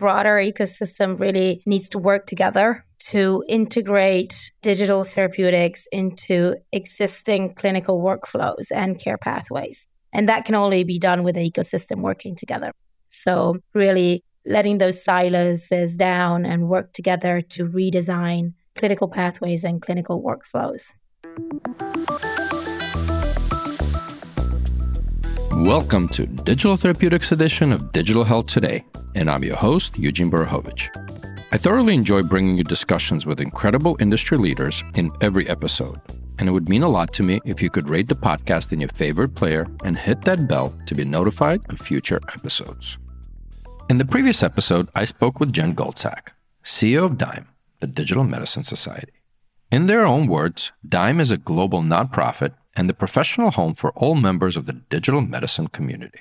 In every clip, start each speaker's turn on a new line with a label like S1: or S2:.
S1: broader ecosystem really needs to work together to integrate digital therapeutics into existing clinical workflows and care pathways. And that can only be done with the ecosystem working together. So, really letting those silos down and work together to redesign clinical pathways and clinical workflows.
S2: Welcome to Digital Therapeutics edition of Digital Health Today, and I'm your host, Eugene Borukhovich. I thoroughly enjoy bringing you discussions with incredible industry leaders in every episode, and it would mean a lot to me if you could rate the podcast in your favorite player and hit that bell to be notified of future episodes. In the previous episode, I spoke with Jen Goldsack, CEO of DIME, the Digital Medicine Society. In their own words, DIME is a global nonprofit and the professional home for all members of the digital medicine community.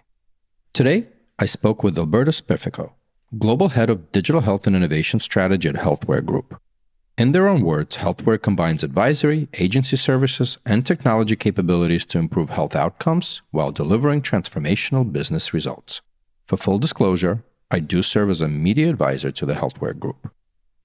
S2: Today, I spoke with Alberta Spreafico, Global Head of Digital Health and Innovation Strategy at Healthware Group. In their own words, Healthware combines advisory, agency services, and technology capabilities to improve health outcomes while delivering transformational business results. For full disclosure, I do serve as a media advisor to the Healthware Group.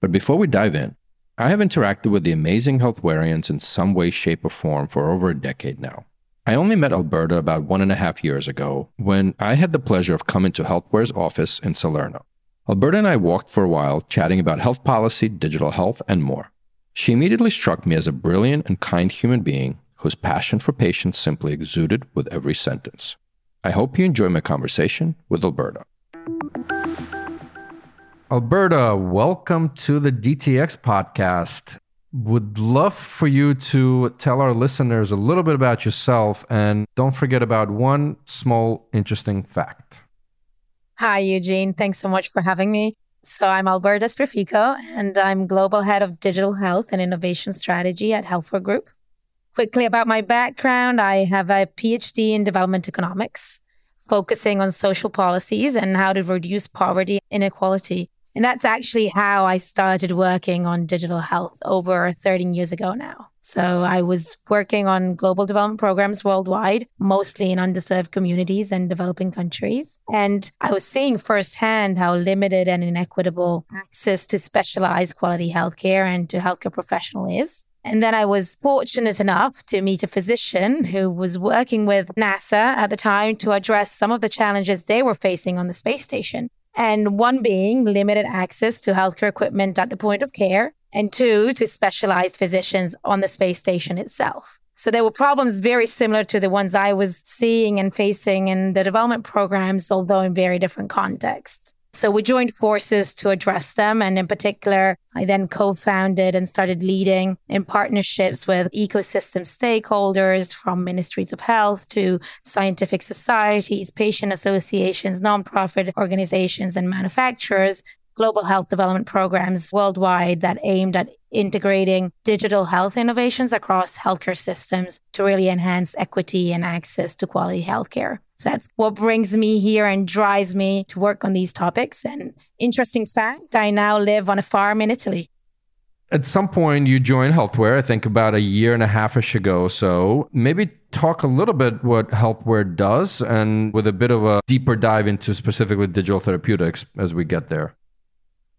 S2: But before we dive in, I have interacted with the amazing Healthwareans in some way, shape, or form for over a decade now. I only met Alberta about one and a half years ago when I had the pleasure of coming to Healthware's office in Salerno. Alberta and I walked for a while, chatting about health policy, digital health, and more. She immediately struck me as a brilliant and kind human being whose passion for patients simply exuded with every sentence. I hope you enjoy my conversation with Alberta. Alberta, welcome to the DTX podcast. Would love for you to tell our listeners a little bit about yourself and don't forget about one small interesting fact.
S1: Hi, Eugene. Thanks so much for having me. So, I'm Alberta Spreafico, and I'm Global Head of Digital Health and Innovation Strategy at Healthware Group. Quickly about my background, I have a PhD in development economics, focusing on social policies and how to reduce poverty and inequality and that's actually how I started working on digital health over 13 years ago now. So I was working on global development programs worldwide, mostly in underserved communities and developing countries. And I was seeing firsthand how limited and inequitable access to specialized quality healthcare and to healthcare professional is. And then I was fortunate enough to meet a physician who was working with NASA at the time to address some of the challenges they were facing on the space station and one being limited access to healthcare equipment at the point of care, and two, to specialized physicians on the space station itself. So there were problems very similar to the ones I was seeing and facing in the development programs, although in very different contexts. So we joined forces to address them. And in particular, I then co founded and started leading in partnerships with ecosystem stakeholders from ministries of health to scientific societies, patient associations, nonprofit organizations, and manufacturers global health development programs worldwide that aimed at integrating digital health innovations across healthcare systems to really enhance equity and access to quality healthcare. So that's what brings me here and drives me to work on these topics. And interesting fact, I now live on a farm in Italy.
S2: At some point, you joined Healthware, I think about a year and a half ish ago. So maybe talk a little bit what Healthware does and with a bit of a deeper dive into specifically digital therapeutics as we get there.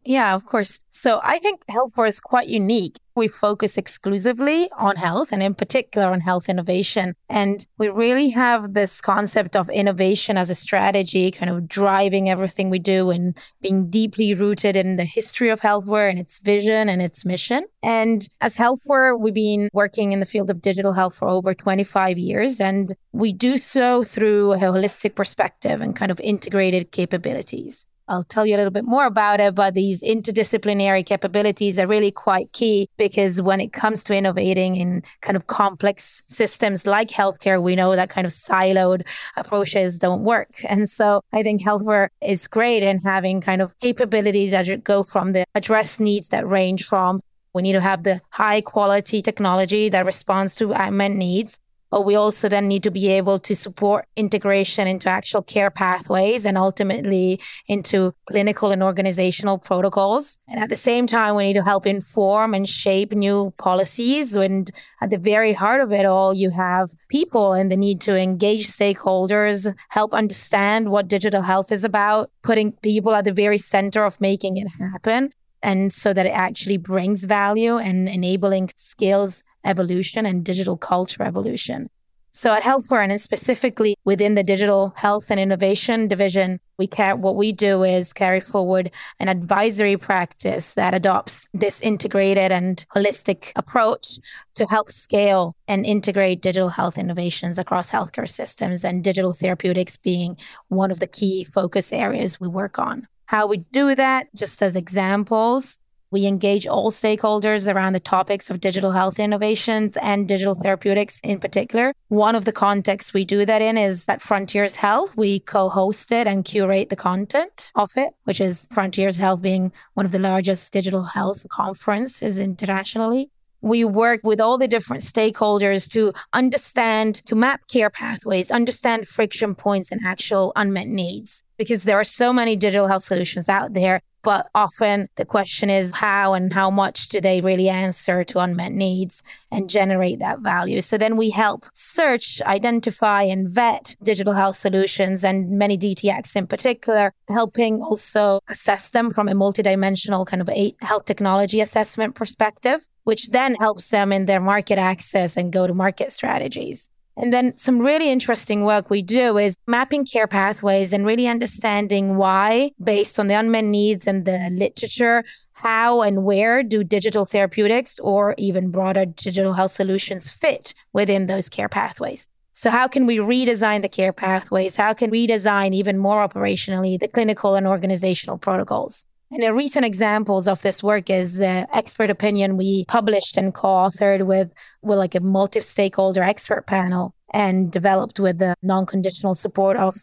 S1: Yeah, of course. So I think Healthware is quite unique. We focus exclusively on health and in particular on health innovation. And we really have this concept of innovation as a strategy, kind of driving everything we do and being deeply rooted in the history of healthware and its vision and its mission. And as Healthware, we've been working in the field of digital health for over 25 years. And we do so through a holistic perspective and kind of integrated capabilities. I'll tell you a little bit more about it, but these interdisciplinary capabilities are really quite key because when it comes to innovating in kind of complex systems like healthcare, we know that kind of siloed approaches don't work. And so I think Healthware is great in having kind of capabilities that go from the address needs that range from we need to have the high quality technology that responds to unmet needs but we also then need to be able to support integration into actual care pathways and ultimately into clinical and organizational protocols. And at the same time, we need to help inform and shape new policies. And at the very heart of it all, you have people and the need to engage stakeholders, help understand what digital health is about, putting people at the very center of making it happen and so that it actually brings value and enabling skills evolution and digital culture evolution. So at Healthware, and specifically within the digital health and innovation division, we care what we do is carry forward an advisory practice that adopts this integrated and holistic approach to help scale and integrate digital health innovations across healthcare systems and digital therapeutics being one of the key focus areas we work on. How we do that, just as examples, we engage all stakeholders around the topics of digital health innovations and digital therapeutics in particular. One of the contexts we do that in is at Frontiers Health. We co host it and curate the content of it, which is Frontiers Health being one of the largest digital health conferences internationally we work with all the different stakeholders to understand, to map care pathways, understand friction points and actual unmet needs. Because there are so many digital health solutions out there but often the question is how and how much do they really answer to unmet needs and generate that value. So then we help search, identify, and vet digital health solutions and many DTX in particular, helping also assess them from a multidimensional kind of health technology assessment perspective, which then helps them in their market access and go to market strategies. And then some really interesting work we do is mapping care pathways and really understanding why, based on the unmet needs and the literature, how and where do digital therapeutics or even broader digital health solutions fit within those care pathways. So, how can we redesign the care pathways? How can we design even more operationally the clinical and organizational protocols? And a recent examples of this work is the expert opinion we published and co-authored with, with like a multi-stakeholder expert panel and developed with the non-conditional support of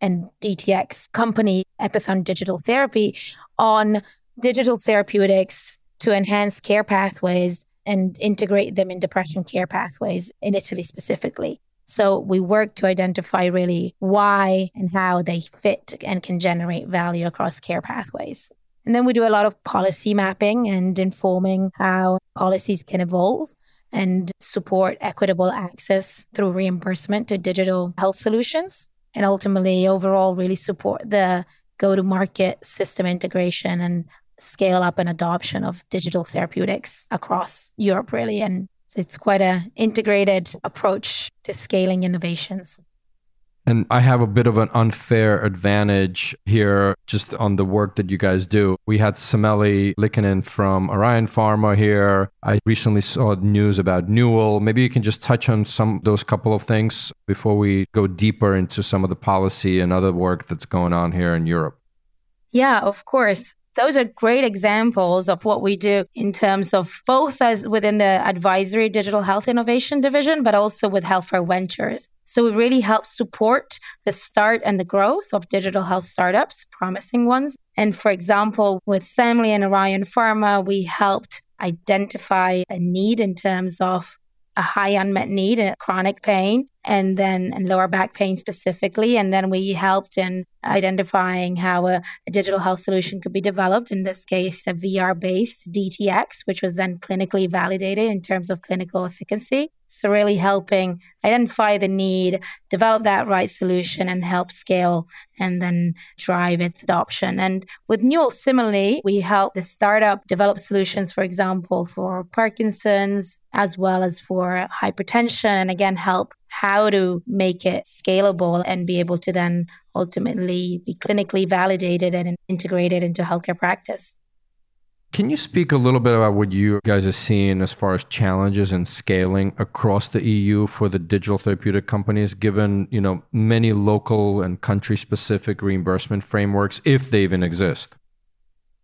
S1: an DTX company, Epithon Digital Therapy, on digital therapeutics to enhance care pathways and integrate them in depression care pathways in Italy specifically. So we work to identify really why and how they fit and can generate value across care pathways. And then we do a lot of policy mapping and informing how policies can evolve and support equitable access through reimbursement to digital health solutions. And ultimately, overall, really support the go to market system integration and scale up and adoption of digital therapeutics across Europe, really. And it's quite an integrated approach to scaling innovations.
S2: And I have a bit of an unfair advantage here just on the work that you guys do. We had Semeli Likkonen from Orion Pharma here. I recently saw news about Newel. Maybe you can just touch on some those couple of things before we go deeper into some of the policy and other work that's going on here in Europe.
S1: Yeah, of course those are great examples of what we do in terms of both as within the advisory digital health innovation division, but also with Healthware Ventures. So it really helps support the start and the growth of digital health startups, promising ones. And for example, with Semeli and Orion Pharma, we helped identify a need in terms of a high unmet need, a chronic pain, and then and lower back pain specifically. And then we helped in identifying how a, a digital health solution could be developed. In this case, a VR based DTX, which was then clinically validated in terms of clinical efficacy. So, really helping identify the need, develop that right solution, and help scale and then drive its adoption. And with Newel, similarly, we help the startup develop solutions, for example, for Parkinson's as well as for hypertension, and again, help how to make it scalable and be able to then ultimately be clinically validated and integrated into healthcare practice.
S2: Can you speak a little bit about what you guys are seeing as far as challenges and scaling across the EU for the digital therapeutic companies, given you know many local and country specific reimbursement frameworks, if they even exist?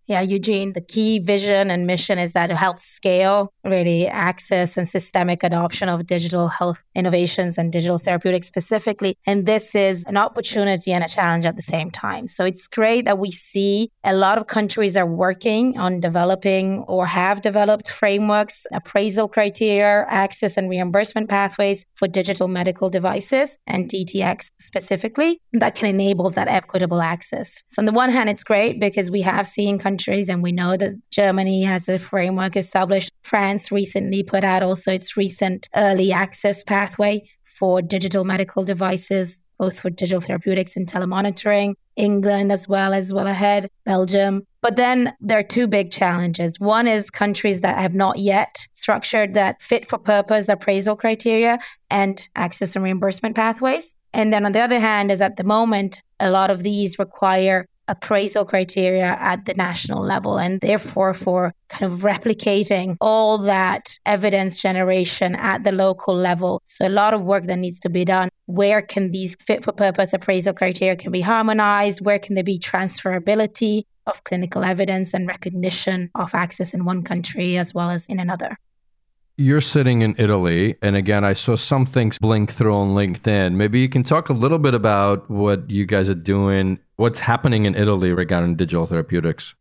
S1: Yeah, Eugene, the key vision and mission is that to help scale really access and systemic adoption of digital health innovations and digital therapeutics specifically. And this is an opportunity and a challenge at the same time. So it's great that we see a lot of countries are working on developing or have developed frameworks, appraisal criteria, access and reimbursement pathways for digital medical devices and DTX specifically that can enable that equitable access. So on the one hand, it's great because we have seen countries countries. And we know that Germany has a framework established. France recently put out also its recent early access pathway for digital medical devices, both for digital therapeutics and telemonitoring. England as well as well ahead, Belgium. But then there are two big challenges. One is countries that have not yet structured that fit for purpose appraisal criteria and access and reimbursement pathways. And then on the other hand, is at the moment, a lot of these require appraisal criteria at the national level and therefore for kind of replicating all that evidence generation at the local level. So a lot of work that needs to be done. Where can these fit for purpose appraisal criteria can be harmonized? Where can there be transferability of clinical evidence and recognition of access in one country as well as in another?
S2: You're sitting in Italy, and again, I saw some things blink through on LinkedIn. Maybe you can talk a little bit about what you guys are doing, what's happening in Italy regarding digital therapeutics.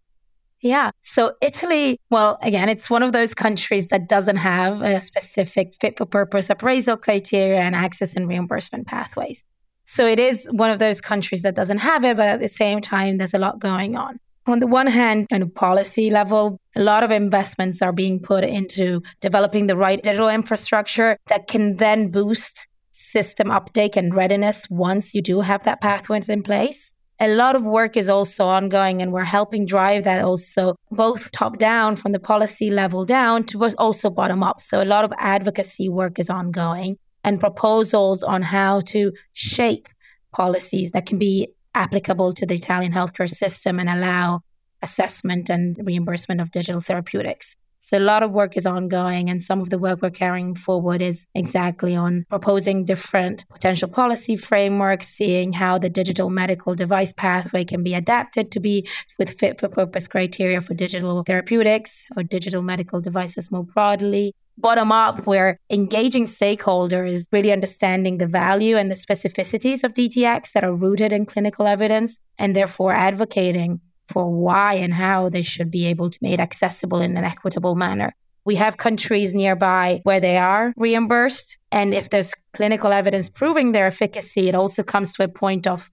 S1: Yeah. So, Italy, well, again, it's one of those countries that doesn't have a specific fit for purpose appraisal criteria and access and reimbursement pathways. So, it is one of those countries that doesn't have it, but at the same time, there's a lot going on on the one hand, kind of policy level, a lot of investments are being put into developing the right digital infrastructure that can then boost system uptake and readiness once you do have that pathways in place. A lot of work is also ongoing, and we're helping drive that also both top down from the policy level down to also bottom up. So, a lot of advocacy work is ongoing and proposals on how to shape policies that can be applicable to the Italian healthcare system and allow assessment and reimbursement of digital therapeutics. So a lot of work is ongoing, and some of the work we're carrying forward is exactly on proposing different potential policy frameworks, seeing how the digital medical device pathway can be adapted to be with fit for purpose criteria for digital therapeutics or digital medical devices more broadly, bottom up, where engaging stakeholders, really understanding the value and the specificities of DTX that are rooted in clinical evidence, and therefore advocating for why and how they should be able to be made accessible in an equitable manner. We have countries nearby where they are reimbursed. And if there's clinical evidence proving their efficacy, it also comes to a point of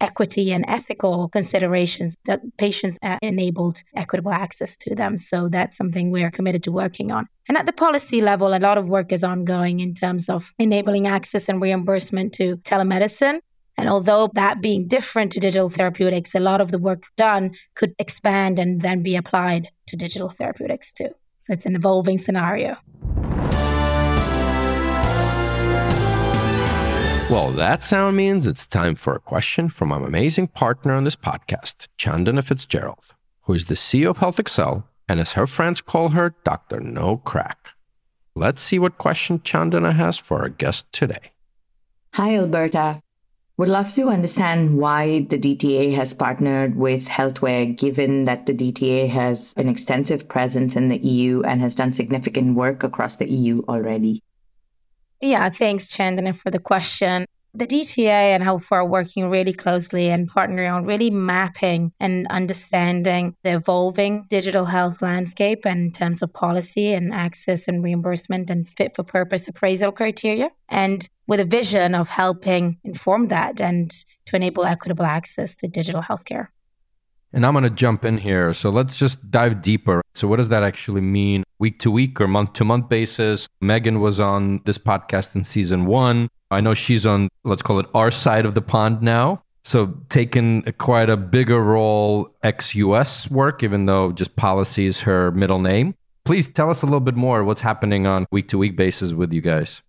S1: equity and ethical considerations that patients are enabled equitable access to them. So that's something we're committed to working on. And at the policy level, a lot of work is ongoing in terms of enabling access and reimbursement to telemedicine. And although that being different to digital therapeutics, a lot of the work done could expand and then be applied to digital therapeutics too. So it's an evolving scenario.
S2: Well, that sound means it's time for a question from our amazing partner on this podcast, Chandana Fitzgerald, who is the CEO of HealthXL and as her friends call her, Dr. No Crack. Let's see what question Chandana has for our guest today.
S3: Hi, Alberta. Would love to understand why the DTA has partnered with Healthware, given that the DTA has an extensive presence in the EU and has done significant work across the EU already.
S1: Yeah, thanks, Chandana, for the question. The DTA and Health are working really closely and partnering on really mapping and understanding the evolving digital health landscape in terms of policy and access and reimbursement and fit for purpose appraisal criteria. And with a vision of helping inform that and to enable equitable access to digital healthcare.
S2: And I'm going to jump in here. So let's just dive deeper. So, what does that actually mean? Week to week or month to month basis? Megan was on this podcast in season one. I know she's on, let's call it our side of the pond now. So, taking quite a bigger role ex US work, even though just policy is her middle name. Please tell us a little bit more what's happening on week to week basis with you guys.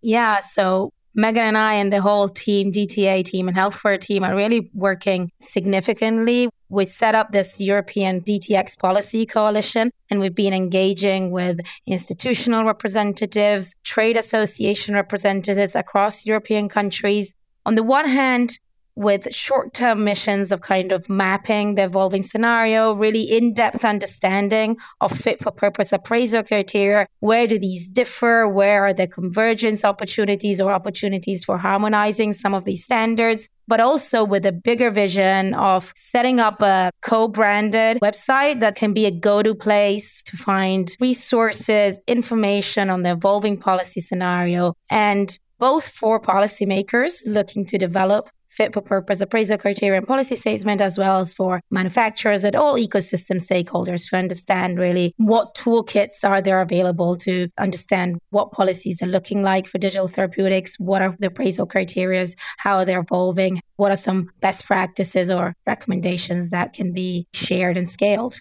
S1: Yeah. So, Megan and I and the whole team, DTA team and Healthware team are really working significantly. We set up this European DTX policy coalition and we've been engaging with institutional representatives, trade association representatives across European countries. On the one hand, with short term missions of kind of mapping the evolving scenario, really in depth understanding of fit for purpose appraisal criteria. Where do these differ? Where are the convergence opportunities or opportunities for harmonizing some of these standards? But also with a bigger vision of setting up a co branded website that can be a go to place to find resources, information on the evolving policy scenario, and both for policymakers looking to develop fit for purpose appraisal criteria and policy statement, as well as for manufacturers and all ecosystem stakeholders to understand really what toolkits are there available to understand what policies are looking like for digital therapeutics, what are the appraisal criteria, how are they evolving, what are some best practices or recommendations that can be shared and scaled.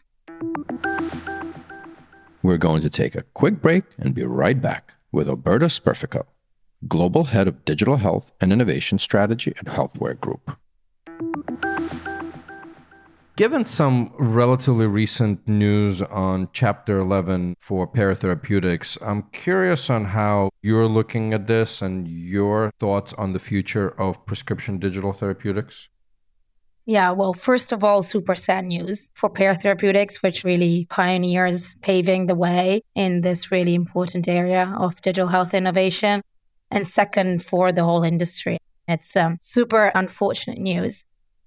S2: We're going to take a quick break and be right back with Alberta Spreafico. Global Head of Digital Health and Innovation Strategy at Healthware Group. Given some relatively recent news on Chapter 11 for Pear Therapeutics, I'm curious on how you're looking at this and your thoughts on the future of prescription digital therapeutics.
S1: Yeah, well, first of all, super sad news for Pear Therapeutics, which really pioneers paving the way in this really important area of digital health innovation and second for the whole industry. It's um, super unfortunate news.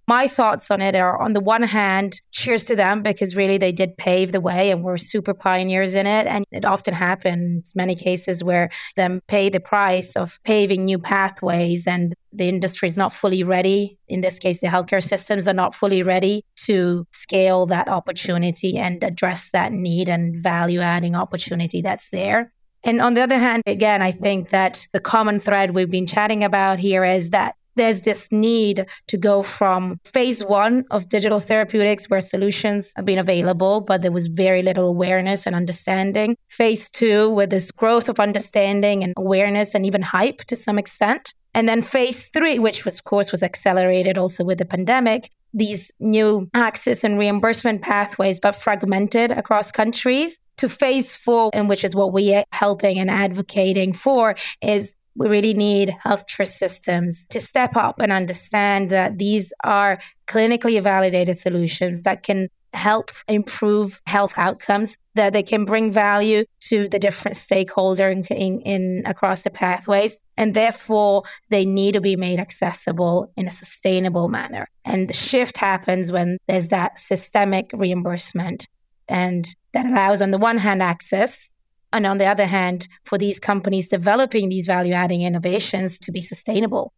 S1: My thoughts on it are on the one hand, cheers to them because really they did pave the way and were super pioneers in it. And it often happens, many cases where them pay the price of paving new pathways and the industry is not fully ready. In this case, the healthcare systems are not fully ready to scale that opportunity and address that need and value adding opportunity that's there. And on the other hand, again, I think that the common thread we've been chatting about here is that there's this need to go from phase one of digital therapeutics where solutions have been available, but there was very little awareness and understanding. Phase two, with this growth of understanding and awareness and even hype to some extent. And then phase three, which was, of course was accelerated also with the pandemic, these new access and reimbursement pathways, but fragmented across countries. To phase four, and which is what we are helping and advocating for, is we really need healthcare systems to step up and understand that these are clinically validated solutions that can help improve health outcomes, that they can bring value to the different stakeholders in, in, in, across the pathways, and therefore they need to be made accessible in a sustainable manner. And the shift happens when there's that systemic reimbursement, and that allows, on the one hand, access. And on the other hand, for these companies developing these value adding innovations to be sustainable.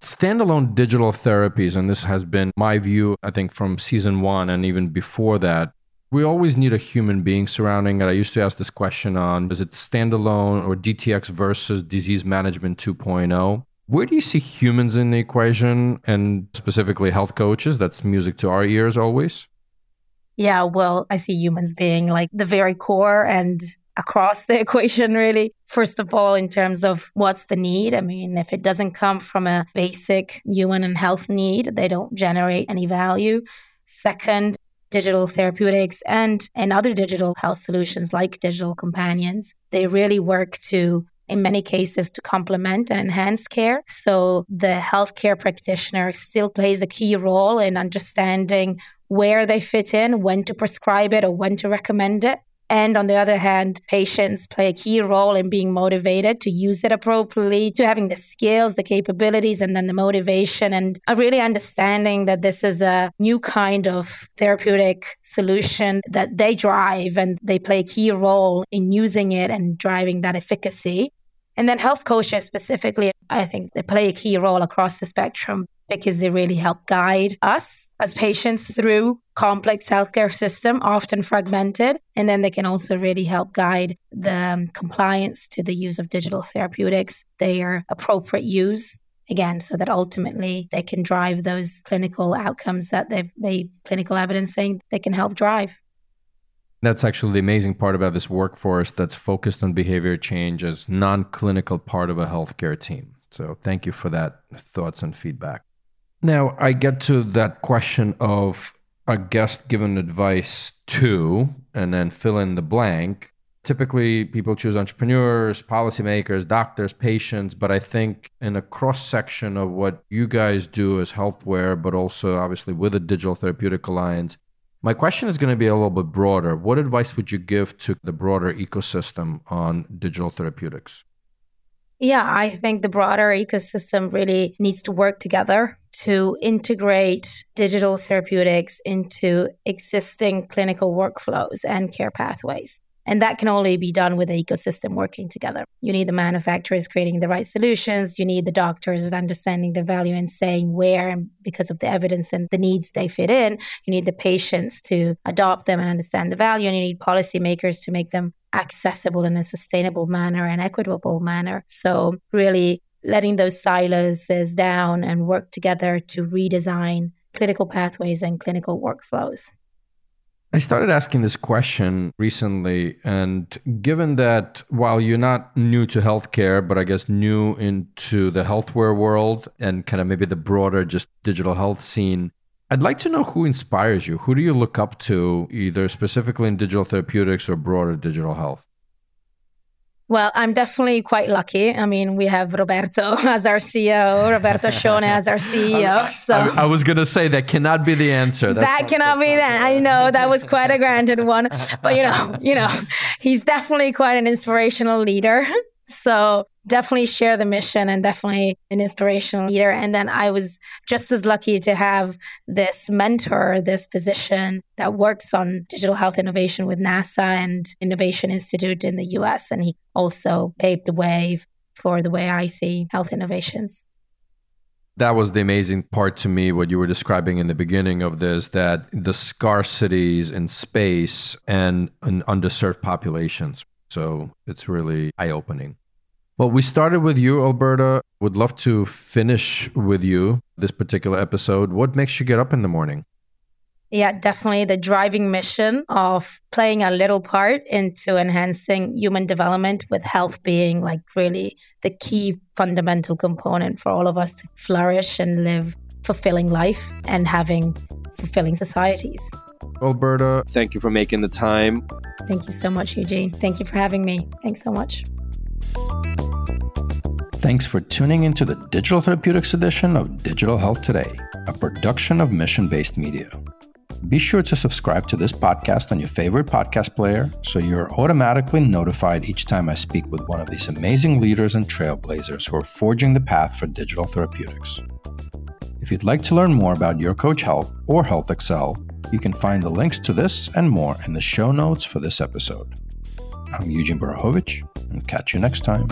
S2: Standalone digital therapies, and this has been my view, I think, from season one and even before that, we always need a human being surrounding it. I used to ask this question on is it standalone or DTX versus disease management 2.0? Where do you see humans in the equation and specifically health coaches? That's music to our ears always.
S1: Yeah, well, I see humans being like the very core and across the equation, really. First of all, in terms of what's the need. I mean, if it doesn't come from a basic human and health need, they don't generate any value. Second, digital therapeutics and, and other digital health solutions like digital companions, they really work to in many cases to complement and enhance care. So the healthcare practitioner still plays a key role in understanding where they fit in, when to prescribe it or when to recommend it. And on the other hand, patients play a key role in being motivated to use it appropriately, to having the skills, the capabilities, and then the motivation, and a really understanding that this is a new kind of therapeutic solution that they drive and they play a key role in using it and driving that efficacy. And then health coaches specifically, I think they play a key role across the spectrum because they really help guide us as patients through complex healthcare system, often fragmented. And then they can also really help guide the um, compliance to the use of digital therapeutics, their appropriate use. Again, so that ultimately they can drive those clinical outcomes that they've made clinical evidence saying they can help drive.
S2: That's actually the amazing part about this workforce that's focused on behavior change as non clinical part of a healthcare team. So, thank you for that thoughts and feedback. Now, I get to that question of a guest given advice to, and then fill in the blank. typically people choose entrepreneurs, policymakers, doctors, patients, but I think in a cross section of what you guys do as healthware, but also obviously with the Digital Therapeutic Alliance, my question is going to be a little bit broader. What advice would you give to the broader ecosystem on digital therapeutics?
S1: Yeah, I think the broader ecosystem really needs to work together to integrate digital therapeutics into existing clinical workflows and care pathways. And that can only be done with the ecosystem working together. You need the manufacturers creating the right solutions. You need the doctors understanding the value and saying where, and because of the evidence and the needs they fit in. You need the patients to adopt them and understand the value. And you need policymakers to make them accessible in a sustainable manner and equitable manner. So, really letting those silos down and work together to redesign clinical pathways and clinical workflows.
S2: I started asking this question recently, and given that while you're not new to healthcare, but I guess new into the healthware world and kind of maybe the broader just digital health scene, I'd like to know who inspires you. Who do you look up to, either specifically in digital therapeutics or broader digital health?
S1: Well, I'm definitely quite lucky. I mean, we have Roberto as our CEO, Roberto Ascione as our CEO. So
S2: I, I was going to say that cannot be the answer.
S1: That's that not, cannot be that. I know that was quite a granted one, but you know, you know, he's definitely quite an inspirational leader. So definitely share the mission and definitely an inspirational leader. And then I was just as lucky to have this mentor, this physician that works on digital health innovation with NASA and Innovation Institute in the US. And he also paved the way for the way I see health innovations.
S2: That was the amazing part to me, what you were describing in the beginning of this that the scarcities in space and in underserved populations. So it's really eye opening. Well, we started with you, Alberta. Would love to finish with you this particular episode. What makes you get up in the morning?
S1: Yeah, definitely the driving mission of playing a little part into enhancing human development, with health being like really the key fundamental component for all of us to flourish and live fulfilling life and having fulfilling societies.
S2: Alberta, thank you for making the time.
S1: Thank you so much, Eugene. Thank you for having me. Thanks so much.
S2: Thanks for tuning into the Digital Therapeutics edition of Digital Health Today, a production of Mission Based Media. Be sure to subscribe to this podcast on your favorite podcast player so you're automatically notified each time I speak with one of these amazing leaders and trailblazers who are forging the path for digital therapeutics. If you'd like to learn more about Your Coach Health or HealthXL, you can find the links to this and more in the show notes for this episode. I'm Eugene Borukhovich, and catch you next time.